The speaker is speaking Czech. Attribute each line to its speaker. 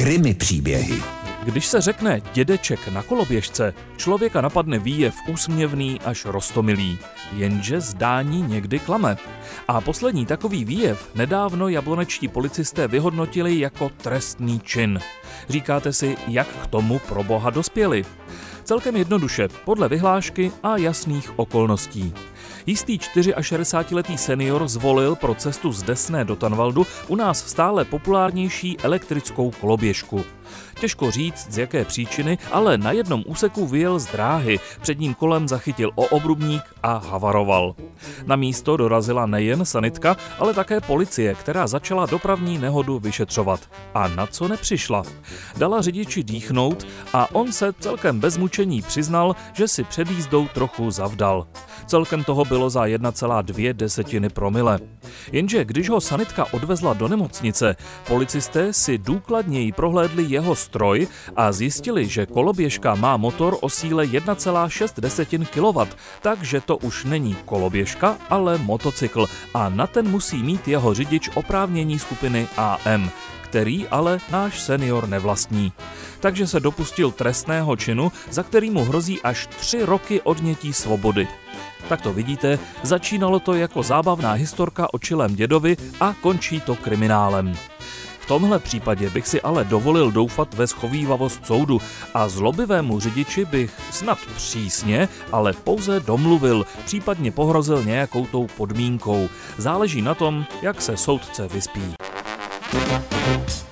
Speaker 1: Krimi příběhy.
Speaker 2: Když se řekne dědeček na koloběžce, člověka napadne výjev úsměvný až rostomilý, jenže zdání někdy klame. A poslední takový výjev nedávno jablonečtí policisté vyhodnotili jako trestný čin. Říkáte si, jak k tomu pro boha dospěli? Celkem jednoduše, podle vyhlášky a jasných okolností. Jistý 64-letý senior zvolil pro cestu z Desné do Tanvaldu u nás stále populárnější elektrickou koloběžku. Těžko říct, z jaké příčiny, ale na jednom úseku vyjel z dráhy, předním kolem zachytil o obrubník a havaroval. Na místo dorazila nejen sanitka, ale také policie, která začala dopravní nehodu vyšetřovat. A na co nepřišla? Dala řidiči dýchnout a on se celkem bez mučení přiznal, že si před jízdou trochu zavdal. Celkem toho bylo za 1,2 desetiny promile. Jenže když ho sanitka odvezla do nemocnice, policisté si důkladněji prohlédli jeho stroj a zjistili, že koloběžka má motor o síle 1,6 kW, takže to už není koloběžka, ale motocykl a na ten musí mít jeho řidič oprávnění skupiny AM který ale náš senior nevlastní. Takže se dopustil trestného činu, za který mu hrozí až tři roky odnětí svobody. Tak to vidíte, začínalo to jako zábavná historka o čilém dědovi a končí to kriminálem. Tomhle případě bych si ale dovolil doufat ve schovývavost soudu a zlobivému řidiči bych snad přísně, ale pouze domluvil, případně pohrozil nějakou tou podmínkou. Záleží na tom, jak se soudce vyspí. thank you